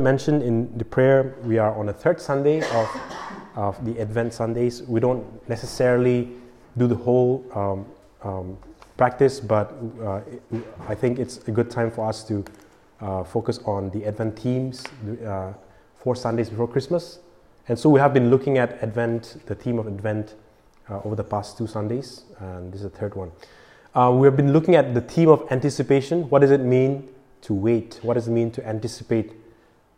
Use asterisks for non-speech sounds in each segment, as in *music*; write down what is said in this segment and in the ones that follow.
mentioned in the prayer, we are on the third Sunday of, of the Advent Sundays. We don't necessarily do the whole um, um, practice, but uh, I think it's a good time for us to uh, focus on the Advent themes, uh, four Sundays before Christmas. And so we have been looking at Advent, the theme of Advent, uh, over the past two Sundays, and this is the third one. Uh, we have been looking at the theme of anticipation. What does it mean to wait? What does it mean to anticipate?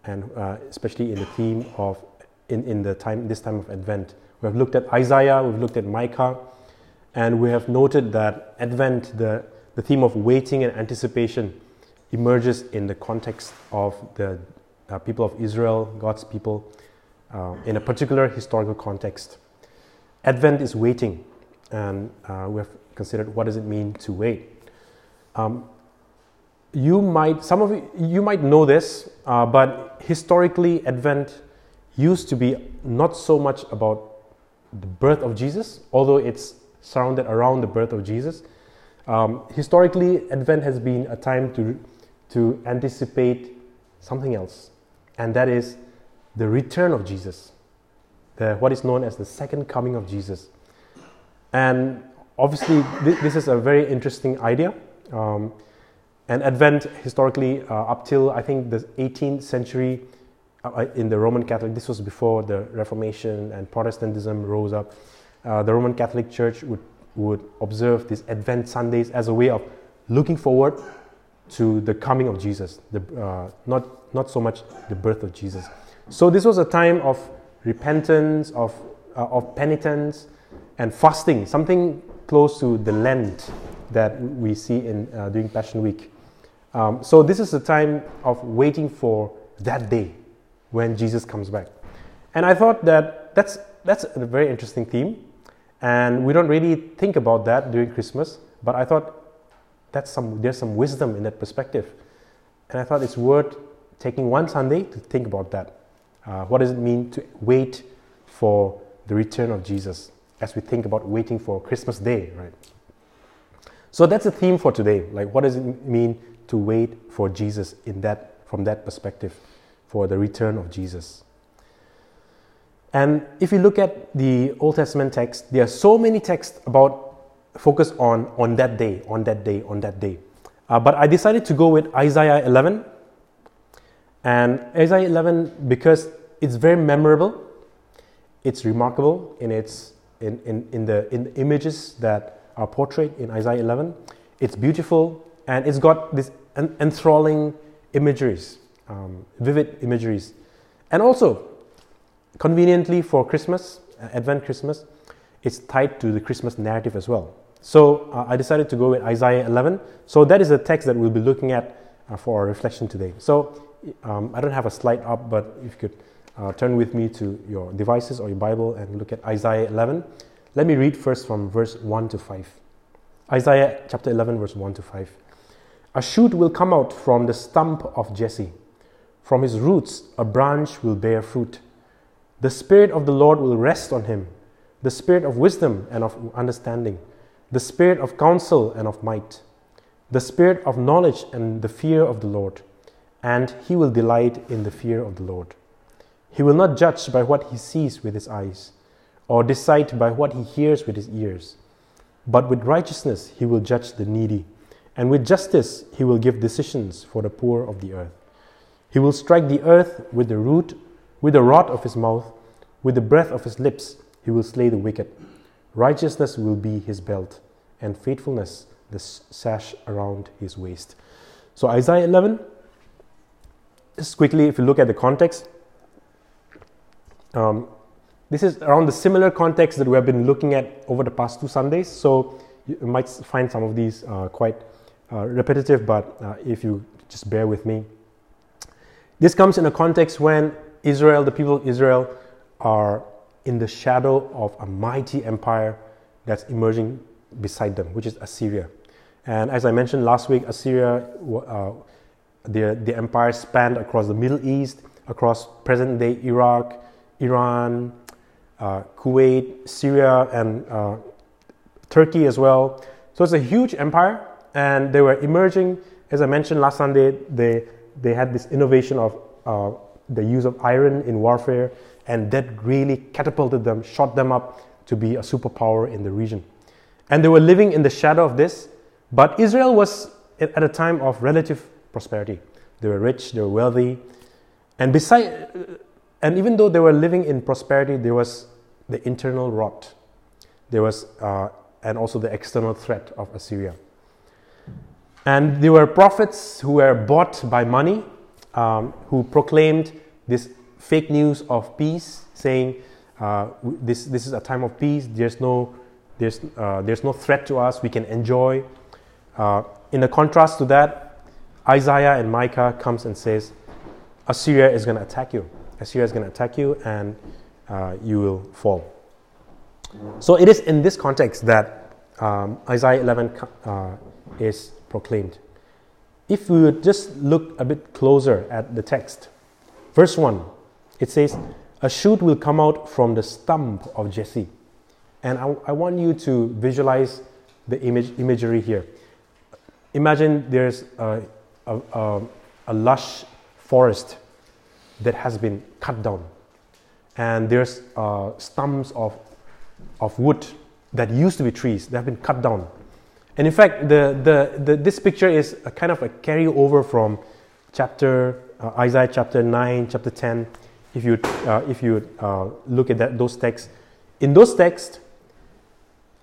And uh, especially in the theme of in, in the time this time of Advent, we have looked at Isaiah, we've looked at Micah, and we have noted that Advent, the, the theme of waiting and anticipation, emerges in the context of the uh, people of Israel, God's people, uh, in a particular historical context. Advent is waiting, and uh, we have considered what does it mean to wait. Um, you might, some of you, you might know this, uh, but historically, Advent used to be not so much about the birth of Jesus, although it's surrounded around the birth of Jesus. Um, historically, Advent has been a time to, to anticipate something else, and that is the return of Jesus, the, what is known as the second coming of Jesus. And obviously, th- this is a very interesting idea. Um, and Advent, historically, uh, up till I think the 18th century, uh, uh, in the Roman Catholic, this was before the Reformation and Protestantism rose up. Uh, the Roman Catholic Church would, would observe these Advent Sundays as a way of looking forward to the coming of Jesus, the, uh, not, not so much the birth of Jesus. So, this was a time of repentance, of, uh, of penitence, and fasting, something close to the Lent that we see in uh, during Passion Week. Um, so this is a time of waiting for that day when Jesus comes back. And I thought that that's, that's a very interesting theme. And we don't really think about that during Christmas, but I thought that's some, there's some wisdom in that perspective. And I thought it's worth taking one Sunday to think about that. Uh, what does it mean to wait for the return of Jesus as we think about waiting for Christmas Day, right? So that's the theme for today. Like, what does it mean to wait for Jesus in that, from that perspective, for the return of Jesus? And if you look at the Old Testament text, there are so many texts about focus on on that day, on that day, on that day. Uh, but I decided to go with Isaiah 11. And Isaiah 11 because it's very memorable, it's remarkable in its in, in, in the in the images that are portrayed in Isaiah 11. It's beautiful and it's got this enthralling imageries, um, vivid imageries. And also, conveniently for Christmas, uh, Advent Christmas, it's tied to the Christmas narrative as well. So uh, I decided to go with Isaiah 11. So that is the text that we'll be looking at uh, for our reflection today. So um, I don't have a slide up, but if you could uh, turn with me to your devices or your Bible and look at Isaiah 11. Let me read first from verse 1 to 5. Isaiah chapter 11, verse 1 to 5. A shoot will come out from the stump of Jesse. From his roots, a branch will bear fruit. The Spirit of the Lord will rest on him the Spirit of wisdom and of understanding, the Spirit of counsel and of might, the Spirit of knowledge and the fear of the Lord. And he will delight in the fear of the Lord. He will not judge by what he sees with his eyes or decide by what he hears with his ears. But with righteousness he will judge the needy, and with justice he will give decisions for the poor of the earth. He will strike the earth with the root, with the rod of his mouth, with the breath of his lips he will slay the wicked. Righteousness will be his belt, and faithfulness the sash around his waist. So Isaiah 11, just quickly, if you look at the context, um, this is around the similar context that we have been looking at over the past two Sundays. So you might find some of these uh, quite uh, repetitive, but uh, if you just bear with me. This comes in a context when Israel, the people of Israel, are in the shadow of a mighty empire that's emerging beside them, which is Assyria. And as I mentioned last week, Assyria, uh, the, the empire spanned across the Middle East, across present day Iraq, Iran, uh, Kuwait, Syria, and uh, Turkey as well. So it's a huge empire, and they were emerging. As I mentioned last Sunday, they they had this innovation of uh, the use of iron in warfare, and that really catapulted them, shot them up to be a superpower in the region. And they were living in the shadow of this, but Israel was at a time of relative prosperity. They were rich, they were wealthy, and beside, and even though they were living in prosperity, there was the internal rot. There was, uh, and also the external threat of Assyria. And there were prophets who were bought by money, um, who proclaimed this fake news of peace, saying, uh, this, this is a time of peace, there's no, there's, uh, there's no threat to us, we can enjoy. Uh, in a contrast to that, Isaiah and Micah comes and says, Assyria is going to attack you. Assyria is going to attack you and uh, you will fall. So it is in this context that um, Isaiah 11 uh, is proclaimed. If we would just look a bit closer at the text, verse 1, it says, A shoot will come out from the stump of Jesse. And I, I want you to visualize the image, imagery here. Imagine there's a, a, a, a lush forest that has been cut down, and there's uh, stumps of, of wood that used to be trees that have been cut down. And in fact, the, the, the, this picture is a kind of a carryover from chapter uh, Isaiah chapter 9, chapter 10. If you, uh, if you uh, look at that, those texts, in those texts,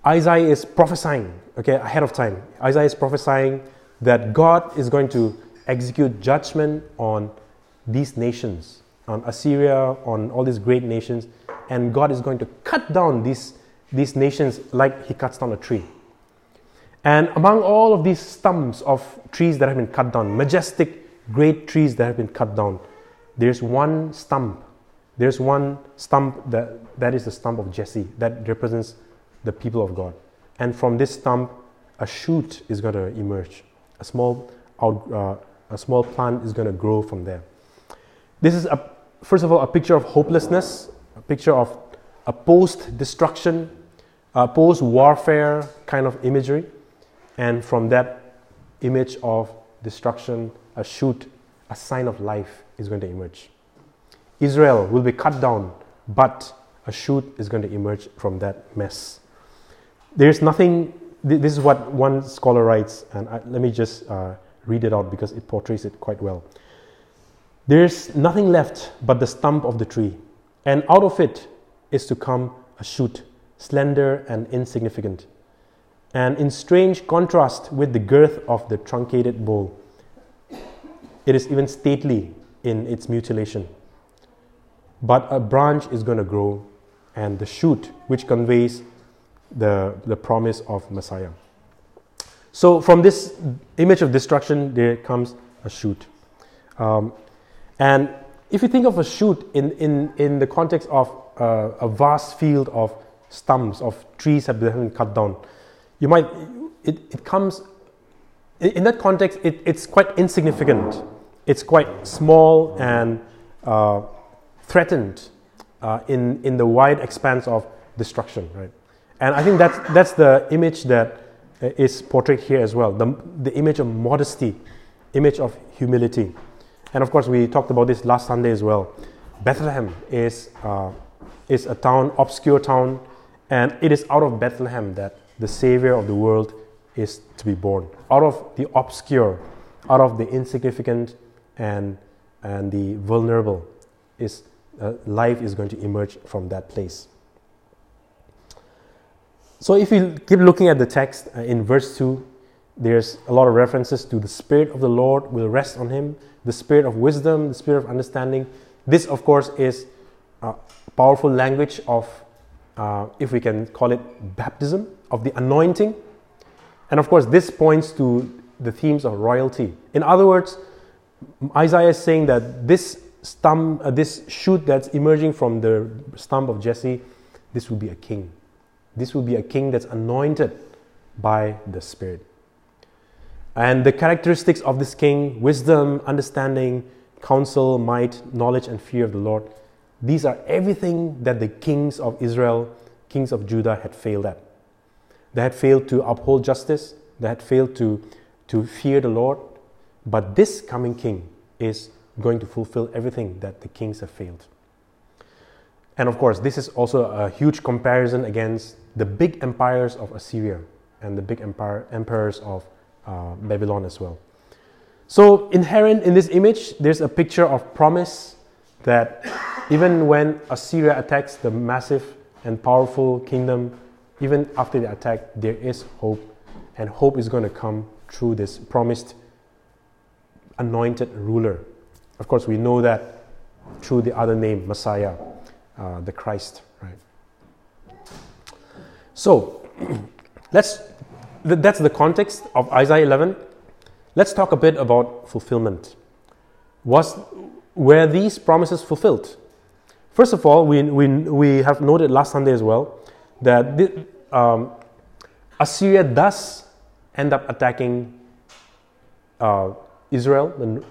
Isaiah is prophesying, okay, ahead of time. Isaiah is prophesying that God is going to execute judgment on these nations, on Assyria, on all these great nations, and God is going to cut down these, these nations like He cuts down a tree. And among all of these stumps of trees that have been cut down, majestic, great trees that have been cut down, there's one stump. There's one stump that, that is the stump of Jesse that represents the people of God. And from this stump, a shoot is going to emerge. A small, out, uh, a small plant is going to grow from there. This is, a, first of all, a picture of hopelessness, a picture of a post destruction, a post warfare kind of imagery. And from that image of destruction, a shoot, a sign of life is going to emerge. Israel will be cut down, but a shoot is going to emerge from that mess. There's nothing, this is what one scholar writes, and I, let me just uh, read it out because it portrays it quite well. There's nothing left but the stump of the tree, and out of it is to come a shoot, slender and insignificant, and in strange contrast with the girth of the truncated bole. It is even stately in its mutilation. But a branch is going to grow, and the shoot, which conveys the, the promise of Messiah. So, from this image of destruction, there comes a shoot. Um, and if you think of a shoot in, in, in the context of uh, a vast field of stumps, of trees that have been cut down, you might, it, it comes, in that context, it, it's quite insignificant. It's quite small and uh, threatened uh, in, in the wide expanse of destruction, right? And I think that's, that's the image that uh, portrayed here as well the, the image of modesty, image of humility. And of course, we talked about this last Sunday as well. Bethlehem is, uh, is a town, obscure town, and it is out of Bethlehem that the Savior of the world is to be born. Out of the obscure, out of the insignificant and, and the vulnerable, is, uh, life is going to emerge from that place. So if you keep looking at the text uh, in verse 2, there's a lot of references to the Spirit of the Lord will rest on him, the Spirit of wisdom, the Spirit of understanding. This, of course, is a powerful language of, uh, if we can call it baptism, of the anointing. And of course, this points to the themes of royalty. In other words, Isaiah is saying that this stump, uh, this shoot that's emerging from the stump of Jesse, this will be a king. This will be a king that's anointed by the Spirit. And the characteristics of this king wisdom, understanding, counsel, might, knowledge, and fear of the Lord these are everything that the kings of Israel, kings of Judah had failed at. They had failed to uphold justice, they had failed to, to fear the Lord. But this coming king is going to fulfill everything that the kings have failed. And of course, this is also a huge comparison against the big empires of Assyria and the big empire, emperors of uh, Babylon as well. So, inherent in this image, there's a picture of promise that even when Assyria attacks the massive and powerful kingdom, even after the attack, there is hope, and hope is going to come through this promised anointed ruler. Of course, we know that through the other name, Messiah uh, the Christ, right? So, *clears throat* let's that's the context of Isaiah 11. Let's talk a bit about fulfillment. Was were these promises fulfilled? First of all, we, we, we have noted last Sunday as well that um, Assyria does end up attacking uh, Israel, the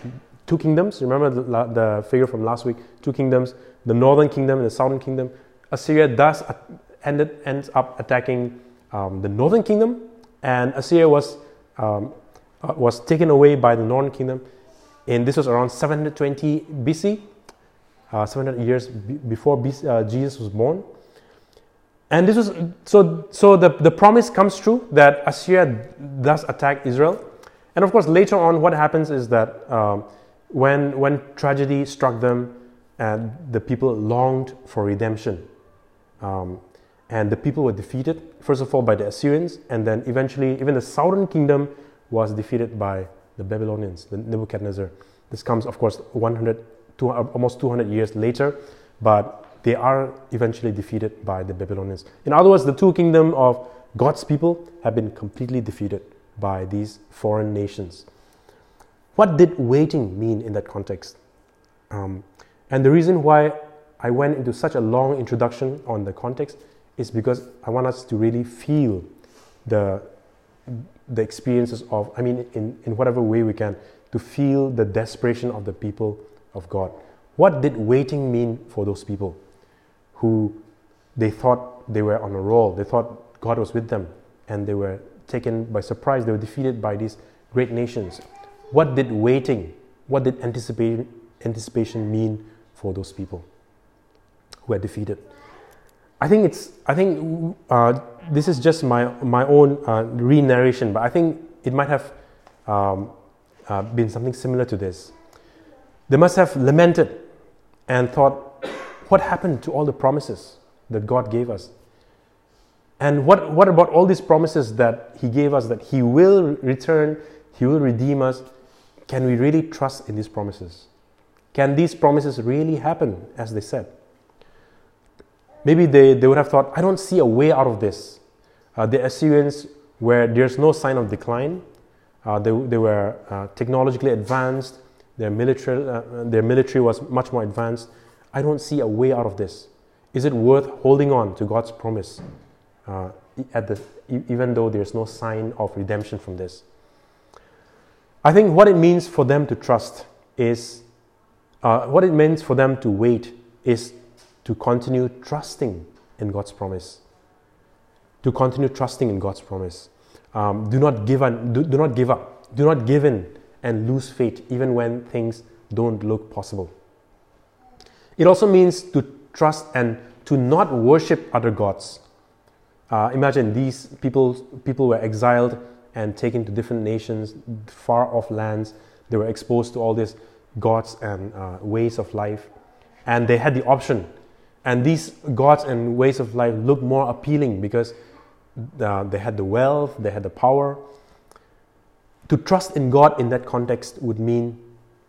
two kingdoms. Remember the, the figure from last week? Two kingdoms the northern kingdom and the southern kingdom. Assyria does ended, ends up attacking um, the northern kingdom, and Assyria was, um, uh, was taken away by the northern kingdom. And this was around 720 BC, uh, 700 years b- before BC, uh, Jesus was born. And this was so. So the, the promise comes true that Assyria does attack Israel, and of course later on, what happens is that um, when when tragedy struck them, and the people longed for redemption. Um, and the people were defeated, first of all, by the Assyrians, and then eventually, even the southern kingdom was defeated by the Babylonians, the Nebuchadnezzar. This comes, of course, 100, 200, almost 200 years later, but they are eventually defeated by the Babylonians. In other words, the two kingdoms of God's people have been completely defeated by these foreign nations. What did waiting mean in that context? Um, and the reason why I went into such a long introduction on the context is because I want us to really feel the, the experiences of, I mean, in, in whatever way we can, to feel the desperation of the people of God. What did waiting mean for those people who they thought they were on a roll? They thought God was with them and they were taken by surprise. They were defeated by these great nations. What did waiting, what did anticipation, anticipation mean for those people who were defeated. I think it's. I think uh, this is just my my own uh, re-narration, but I think it might have um, uh, been something similar to this. They must have lamented and thought, "What happened to all the promises that God gave us? And what what about all these promises that He gave us that He will return, He will redeem us? Can we really trust in these promises?" Can these promises really happen as they said? Maybe they, they would have thought, I don't see a way out of this. Uh, the Assyrians, where there's no sign of decline, uh, they, they were uh, technologically advanced, their military, uh, their military was much more advanced. I don't see a way out of this. Is it worth holding on to God's promise, uh, at the, even though there's no sign of redemption from this? I think what it means for them to trust is uh, what it means for them to wait is to continue trusting in God's promise. To continue trusting in God's promise. Um, do not give un, do, do not give up. Do not give in and lose faith even when things don't look possible. It also means to trust and to not worship other gods. Uh, imagine these people, people were exiled and taken to different nations, far off lands. They were exposed to all these gods and uh, ways of life. And they had the option. And these gods and ways of life looked more appealing because uh, they had the wealth, they had the power. To trust in God in that context would mean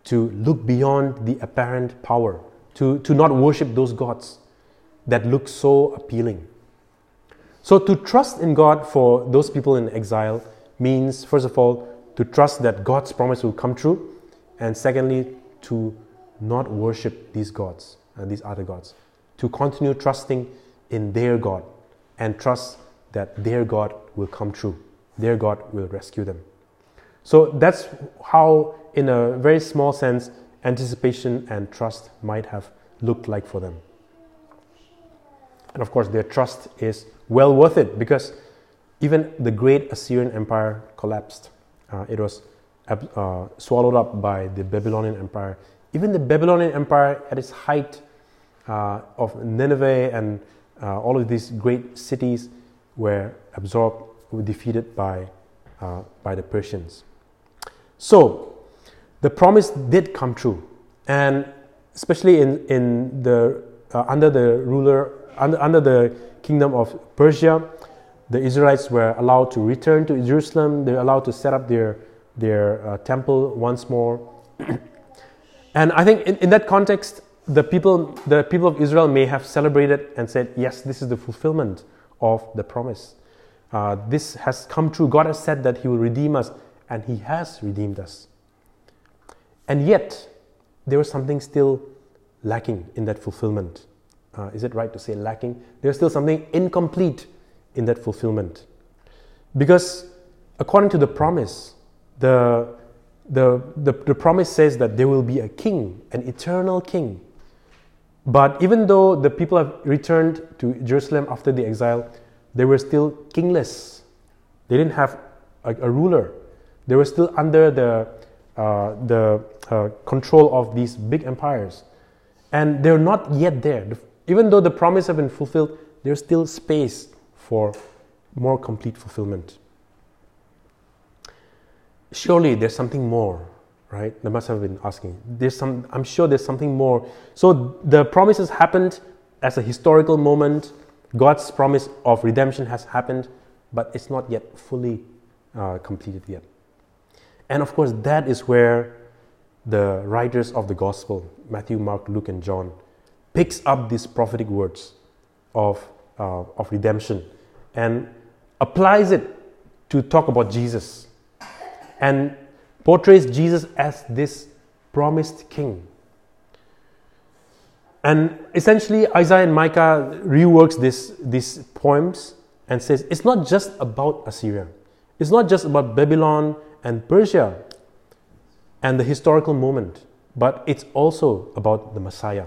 to look beyond the apparent power, to, to not worship those gods that look so appealing. So, to trust in God for those people in exile means, first of all, to trust that God's promise will come true, and secondly, to not worship these gods and these other gods, to continue trusting in their God and trust that their God will come true, their God will rescue them. So that's how, in a very small sense, anticipation and trust might have looked like for them. And of course, their trust is well worth it because even the great Assyrian Empire collapsed. Uh, it was uh, swallowed up by the Babylonian Empire Even the Babylonian Empire at its height uh, of Nineveh and uh, all of these great cities were absorbed, were defeated by, uh, by the Persians. So, the promise did come true. And especially in, in the, uh, under the ruler, under, under the kingdom of Persia, the Israelites were allowed to return to Jerusalem. They were allowed to set up their, their uh, temple once more. *clears throat* and I think in, in that context, the people, the people of Israel may have celebrated and said, Yes, this is the fulfillment of the promise. Uh, this has come true. God has said that He will redeem us, and He has redeemed us. And yet, there was something still lacking in that fulfillment. Uh, is it right to say lacking? There's still something incomplete in that fulfillment. Because according to the promise, the, the, the, the, promise says that there will be a king, an eternal king. But even though the people have returned to Jerusalem after the exile, they were still kingless. They didn't have a, a ruler. They were still under the, the uh, control of these big empires. And they're not yet there. Even though the promise has been fulfilled, there's still space for more complete fulfillment. Surely there's something more, right? They must have been asking. There's some, I'm sure there's something more. So the promises happened as a historical moment. God's promise of redemption has happened, but it's not yet fully uh, completed yet. And of course, that is where the writers of the gospel, Matthew, Mark, Luke, and John, picks up these prophetic words of, uh, of redemption and applies it to talk about Jesus and portrays Jesus as this promised king. And essentially, Isaiah and Micah reworks this, these poems and says it's not just about Assyria, it's not just about Babylon and Persia and the historical moment, but it's also about the Messiah,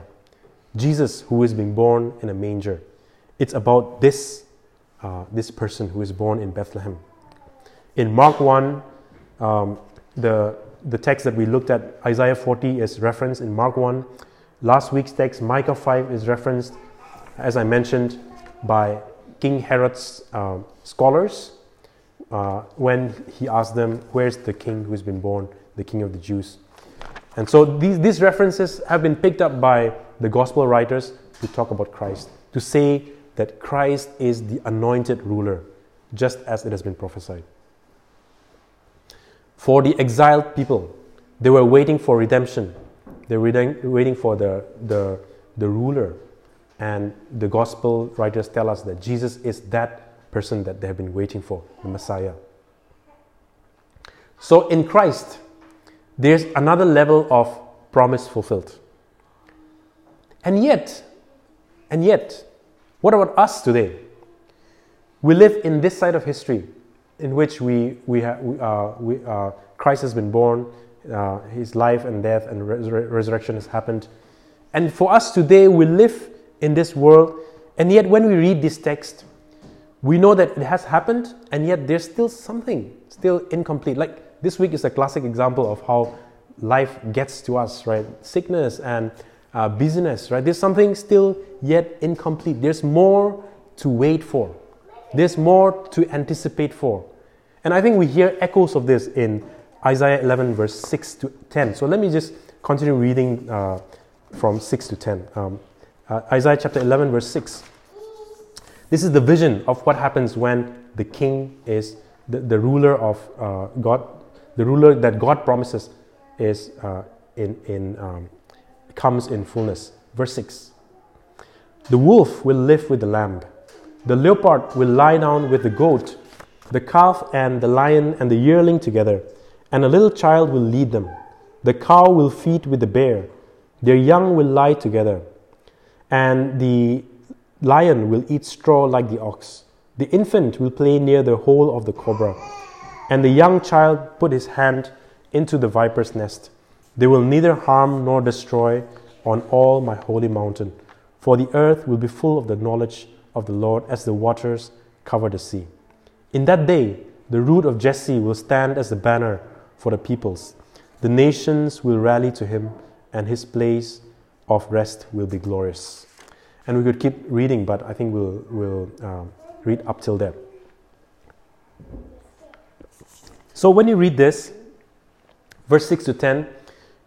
Jesus, who is being born in a manger. It's about this uh, this person who is born in Bethlehem. In Mark 1, um, the, the text that we looked at, Isaiah 40, is referenced in Mark 1. Last week's text, Micah 5, is referenced, as I mentioned, by King Herod's uh, scholars uh, when he asked them, Where's the king who's been born, the king of the Jews? And so these, these references have been picked up by the gospel writers to talk about Christ, to say that Christ is the anointed ruler, just as it has been prophesied. For the exiled people, they were waiting for redemption. They were waiting for the, the, the ruler. And the gospel writers tell us that Jesus is that person that they have been waiting for, the Messiah. So in Christ, there's another level of promise fulfilled. And yet, and yet, what about us today? We live in this side of history in which we, we, ha, uh, we uh, Christ has been born, uh, his life and death and resur- resurrection has happened. And for us today, we live in this world, and yet when we read this text, we know that it has happened, and yet there's still something still incomplete. Like this week is a classic example of how life gets to us, right? Sickness and uh, busyness, right? There's something still yet incomplete. There's more to wait for. There's more to anticipate for. And I think we hear echoes of this in Isaiah 11, verse 6 to 10. So let me just continue reading uh, from 6 to 10. Um, uh, Isaiah chapter 11, verse 6. This is the vision of what happens when the king is the, the ruler of uh, God, the ruler that God promises is uh, in, in um, comes in fullness. Verse 6 The wolf will live with the lamb, the leopard will lie down with the goat, the calf and the lion and the yearling together, and a little child will lead them. The cow will feed with the bear, their young will lie together, and the lion will eat straw like the ox. The infant will play near the hole of the cobra, and the young child put his hand into the viper's nest. They will neither harm nor destroy on all my holy mountain, for the earth will be full of the knowledge of the Lord as the waters cover the sea. In that day, the root of Jesse will stand as a banner for the peoples. The nations will rally to him, and his place of rest will be glorious. And we could keep reading, but I think we'll, we'll um, read up till there. So when you read this, verse 6 to 10,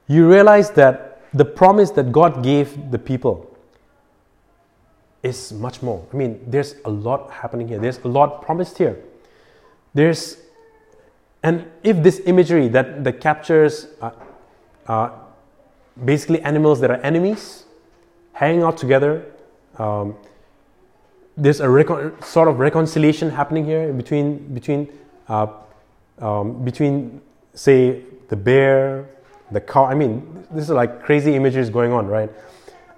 you realize that the promise that God gave the people is much more. I mean, there's a lot happening here. There's a lot promised here. There's, and if this imagery that, that captures uh, uh, basically animals that are enemies hanging out together, um, there's a recon- sort of reconciliation happening here between between uh, um, between say the bear, the cow. I mean, this is like crazy images going on, right?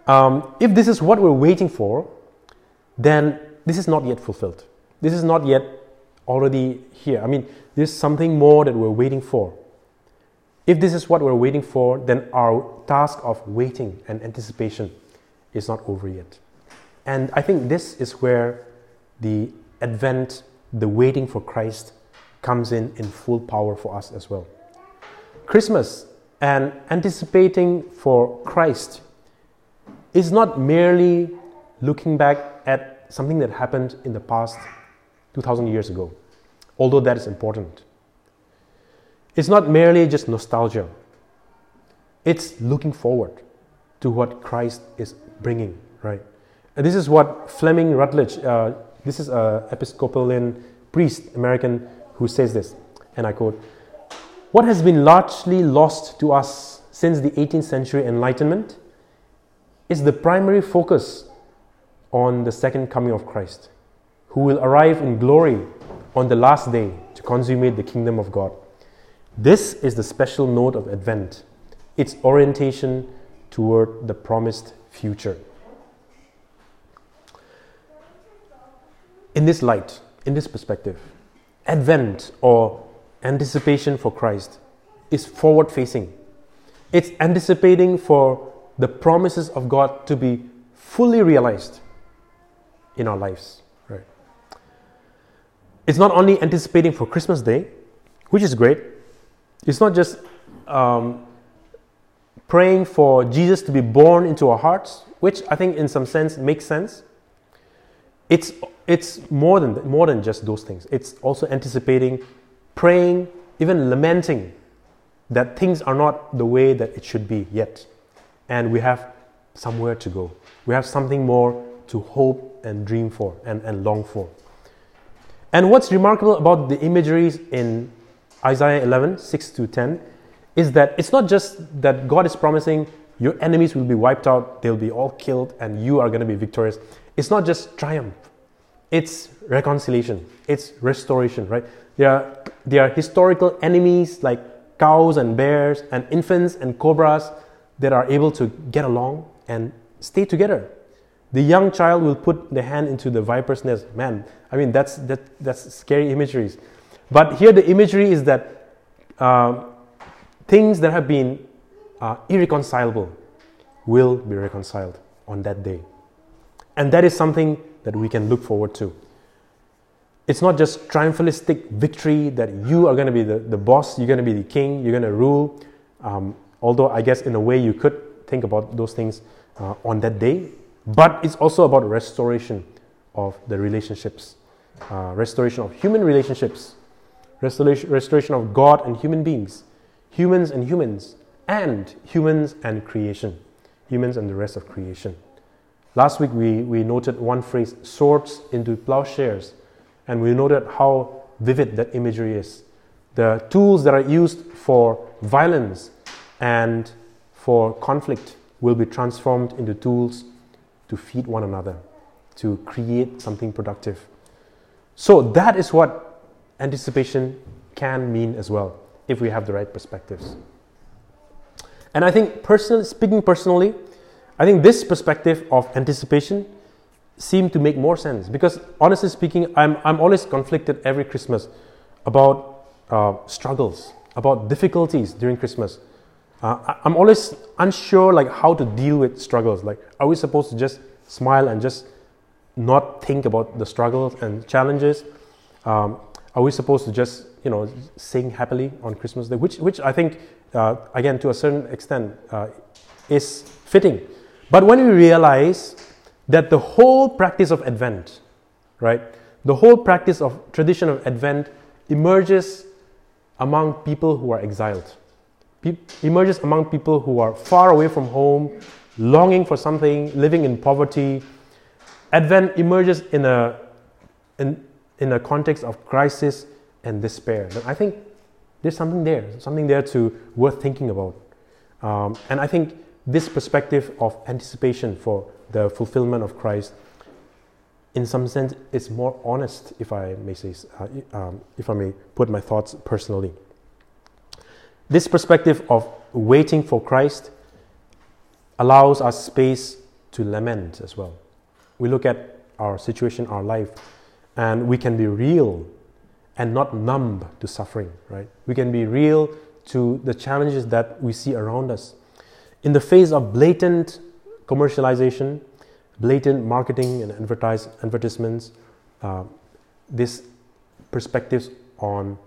Um, if this is what we're waiting for, then this is not yet fulfilled. This is not yet already here. I mean, there's something more that we're waiting for. If this is what we're waiting for, then our task of waiting and anticipation is not over yet. And I think this is where the Advent, the waiting for Christ, comes in in full power for us as well. Christmas and anticipating for Christ is not merely looking back at something that happened in the past 2000 years ago, although that is important. It's not merely just nostalgia, it's looking forward to what Christ is bringing, right? And this is what Fleming Rutledge, uh, this is an Episcopalian priest, American, who says this, and I quote What has been largely lost to us since the 18th century Enlightenment is the primary focus on the second coming of Christ, who will arrive in glory on the last day to consummate the kingdom of God. This is the special note of Advent, its orientation toward the promised future. In this light, in this perspective, Advent or anticipation for Christ is forward facing. It's anticipating for the promises of God to be fully realized in our lives. Right? It's not only anticipating for Christmas Day, which is great. It's not just um, praying for Jesus to be born into our hearts, which I think in some sense makes sense. It's, it's more, than, more than just those things. It's also anticipating, praying, even lamenting that things are not the way that it should be yet. And we have somewhere to go. We have something more to hope and dream for and, and long for. And what's remarkable about the imageries in Isaiah 11, 6 to 10, is that it's not just that God is promising your enemies will be wiped out, they'll be all killed, and you are going to be victorious. It's not just triumph, it's reconciliation, it's restoration, right? There are, there are historical enemies like cows and bears and infants and cobras that are able to get along and stay together the young child will put the hand into the viper's nest. Man, I mean, that's, that, that's scary imageries. But here the imagery is that uh, things that have been uh, irreconcilable will be reconciled on that day. And that is something that we can look forward to. It's not just triumphalistic victory that you are going to be the, the boss, you're going to be the king, you're going to rule. Um, although, I guess, in a way, you could think about those things uh, on that day but it's also about restoration of the relationships, uh, restoration of human relationships, restoration, restoration of God and human beings, humans and humans, and humans and creation, humans and the rest of creation. Last week we, we noted one phrase, swords into plowshares, and we noted how vivid that imagery is. The tools that are used for violence and for conflict will be transformed into tools to feed one another, to create something productive. So that is what anticipation can mean as well, if we have the right perspectives. And I think, personally, speaking personally, I think this perspective of anticipation seemed to make more sense because, honestly speaking, I'm, I'm always conflicted every Christmas about uh, struggles, about difficulties during Christmas. Uh, I'm always unsure like how to deal with struggles. Like, are we supposed to just smile and just not think about the struggles and challenges? Um, are we supposed to just you know sing happily on Christmas Day? Which which I think uh, again to a certain extent uh, is fitting. But when we realize that the whole practice of Advent, right, the whole practice of tradition of Advent emerges among people who are exiled, Pe- emerges among people who are far away from home, longing for something, living in poverty. Advent emerges in a, in, in a context of crisis and despair. I think there's something there, something there to worth thinking about. Um, and I think this perspective of anticipation for the fulfillment of Christ, in some sense, is more honest, if I may say, uh, um, if I may put my thoughts personally. This perspective of waiting for Christ allows us space to lament as well. We look at our situation, our life, and we can be real and not numb to suffering, right? We can be real to the challenges that we see around us. In the face of blatant commercialization, blatant marketing and advertise, advertisements, uh, this perspectives on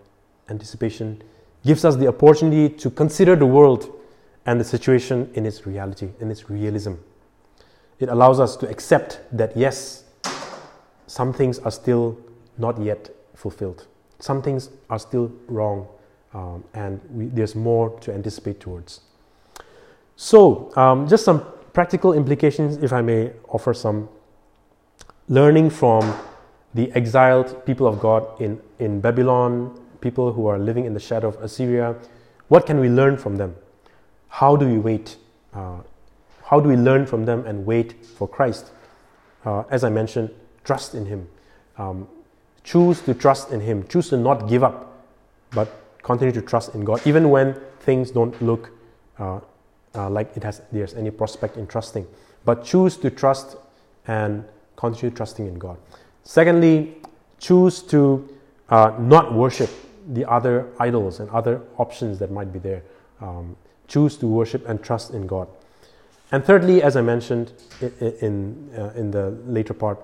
anticipation gives us the opportunity to consider the world and the situation in its reality, in its realism. It allows us to accept that yes, some things are still not yet fulfilled. Some things are still wrong, um, and we, there's more to anticipate towards. So, um, just some practical implications, if I may offer some learning from the exiled people of God in, in Babylon, people who are living in the shadow of Assyria. What can we learn from them? How do we wait? Uh, how do we learn from them and wait for Christ? Uh, as I mentioned, trust in Him. Um, choose to trust in Him. Choose to not give up, but continue to trust in God, even when things don't look uh, uh, like it has there's any prospect in trusting. But choose to trust and continue trusting in God. Secondly, choose to uh, not worship the other idols and other options that might be there. Um, choose to worship and trust in God. And thirdly, as I mentioned in, in, uh, in the later part,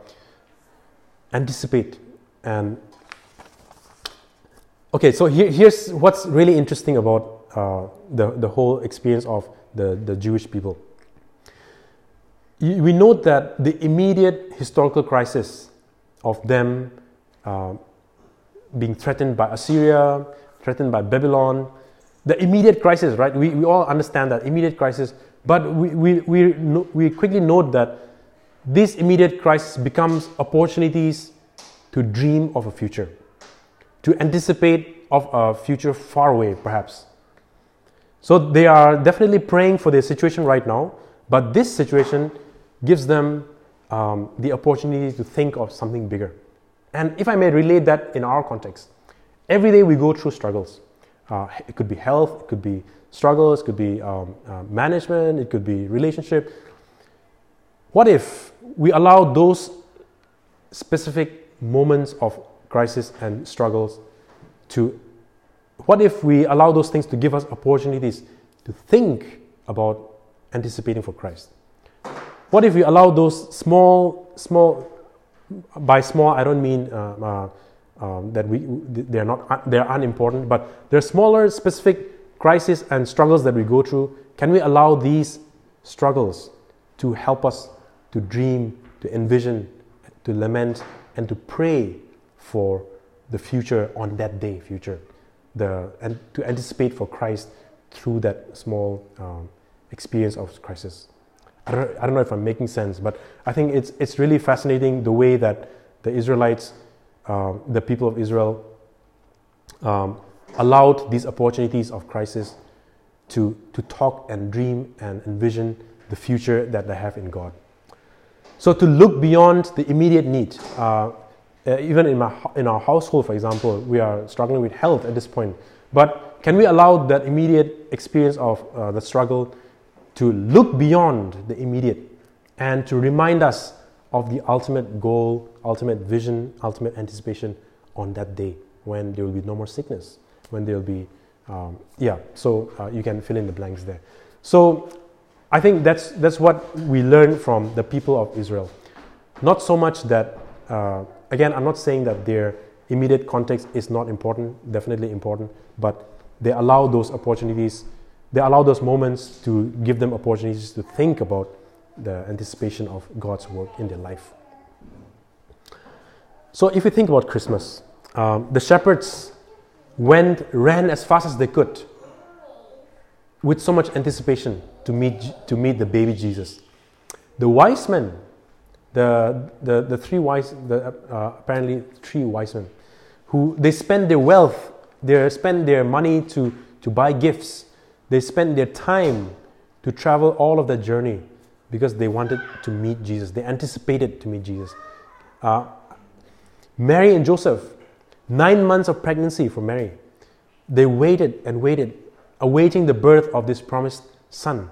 anticipate and okay so here, here's what's really interesting about uh, the, the whole experience of the, the jewish people we note that the immediate historical crisis of them uh, being threatened by assyria threatened by babylon the immediate crisis right we, we all understand that immediate crisis but we, we, we, we quickly note that this immediate crisis becomes opportunities to dream of a future, to anticipate of a future far away, perhaps. So they are definitely praying for their situation right now, but this situation gives them um, the opportunity to think of something bigger. And if I may relate that in our context, every day we go through struggles. Uh, it could be health, it could be struggles, it could be um, uh, management, it could be relationship. What if we allow those specific moments of crisis and struggles to what if we allow those things to give us opportunities to think about anticipating for Christ? What if we allow those small, small, by small I don't mean uh, uh, um, that we they're not they're unimportant, but they're smaller, specific crises and struggles that we go through. Can we allow these struggles to help us to dream, to envision, to lament, and to pray for the future on that day, future, the, and to anticipate for Christ through that small um, experience of crisis. I don't, I don't know if I'm making sense, but I think it's, it's really fascinating the way that the Israelites, um, the people of Israel, um, allowed these opportunities of crisis to, to talk and dream and envision the future that they have in God. So to look beyond the immediate need, uh, uh, even in, my, in our household, for example, we are struggling with health at this point. But can we allow that immediate experience of uh, the struggle to look beyond the immediate and to remind us of the ultimate goal, ultimate vision, ultimate anticipation on that day when there will be no more sickness, when there will be, um, yeah, so uh, you can fill in the blanks there. So I think that's, that's what we learn from the people of Israel. Not so much that, uh, again, I'm not saying that their immediate context is not important, definitely important, but they allow those opportunities, they allow those moments to give them opportunities to think about the anticipation of God's work in their life. So, if you think about Christmas, um, the shepherds went, ran as fast as they could with so much anticipation to meet, to meet the baby Jesus. The wise men, the, the, the three wise, the, uh, apparently three wise men, who they spend their wealth, they spend their money to, to buy gifts, they spend their time to travel all of that journey because they wanted to meet Jesus. They anticipated to meet Jesus. Uh, Mary and Joseph, nine months of pregnancy for Mary, they waited and waited, awaiting the birth of this promised son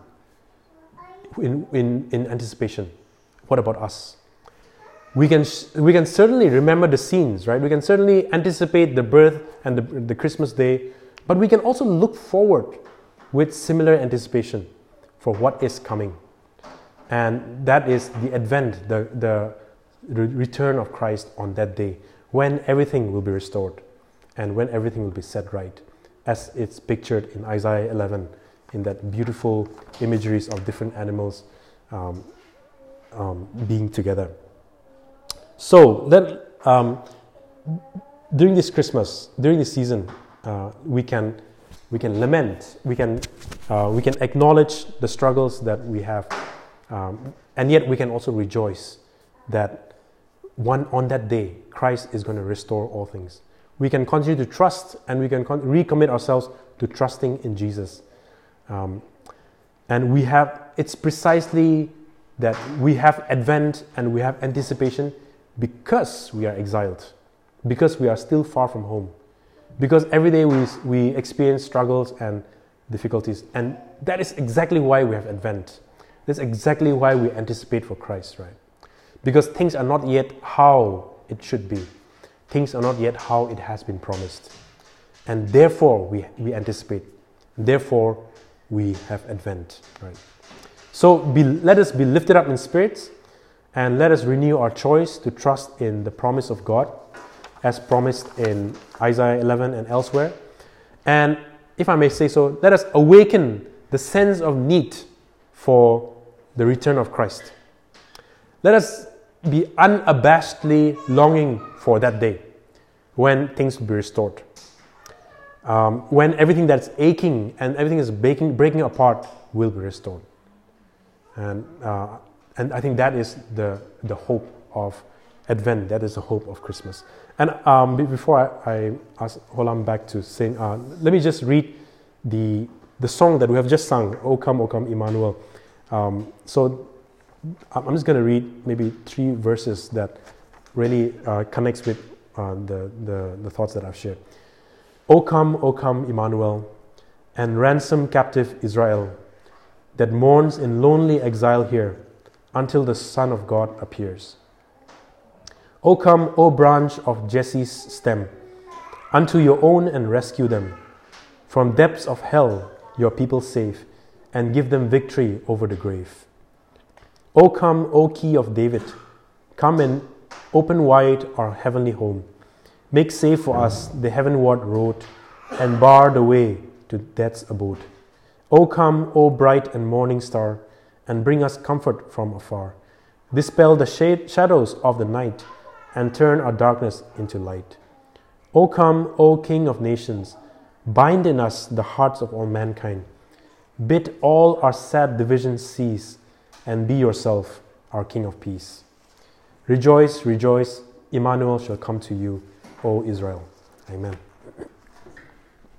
in, in, in anticipation. What about us? We can, we can certainly remember the scenes, right? We can certainly anticipate the birth and the, the Christmas day, but we can also look forward with similar anticipation for what is coming. And that is the advent, the, the return of Christ on that day, when everything will be restored and when everything will be set right, as it's pictured in Isaiah 11 in that beautiful imageries of different animals um, um, being together. So then, um, during this Christmas, during this season, uh, we can we can lament, we can uh, we can acknowledge the struggles that we have, um, and yet we can also rejoice that one on that day Christ is going to restore all things. We can continue to trust, and we can con- recommit ourselves to trusting in Jesus. Um, and we have it's precisely that we have advent and we have anticipation because we are exiled, because we are still far from home, because every day we, we experience struggles and difficulties. And that is exactly why we have Advent. That's exactly why we anticipate for Christ, right? Because things are not yet how it should be, things are not yet how it has been promised. And therefore, we, we anticipate. Therefore, we have Advent, right? So be, let us be lifted up in spirits and let us renew our choice to trust in the promise of God as promised in Isaiah 11 and elsewhere. And if I may say so, let us awaken the sense of need for the return of Christ. Let us be unabashedly longing for that day when things will be restored. Um, when everything that's aching and everything is breaking, breaking apart will be restored. And uh, and I think that is the, the hope of Advent, that is the hope of Christmas. And um, before I, I ask Holam back to sing, uh, let me just read the, the song that we have just sung, O Come, O Come, Emmanuel. Um, so I'm just going to read maybe three verses that really uh, connects with uh, the, the, the thoughts that I've shared. O come, O come, Emmanuel, and ransom captive Israel that mourns in lonely exile here until the Son of God appears. O come, O branch of Jesse's stem, unto your own and rescue them. From depths of hell your people save, and give them victory over the grave. O come, O key of David, come and open wide our heavenly home. Make safe for us the heavenward road, and bar the way to death's abode. O come, O bright and morning star, and bring us comfort from afar. Dispel the shade, shadows of the night and turn our darkness into light. O come, O King of nations, bind in us the hearts of all mankind. Bid all our sad divisions cease and be yourself our King of peace. Rejoice, rejoice, Emmanuel shall come to you, O Israel. Amen.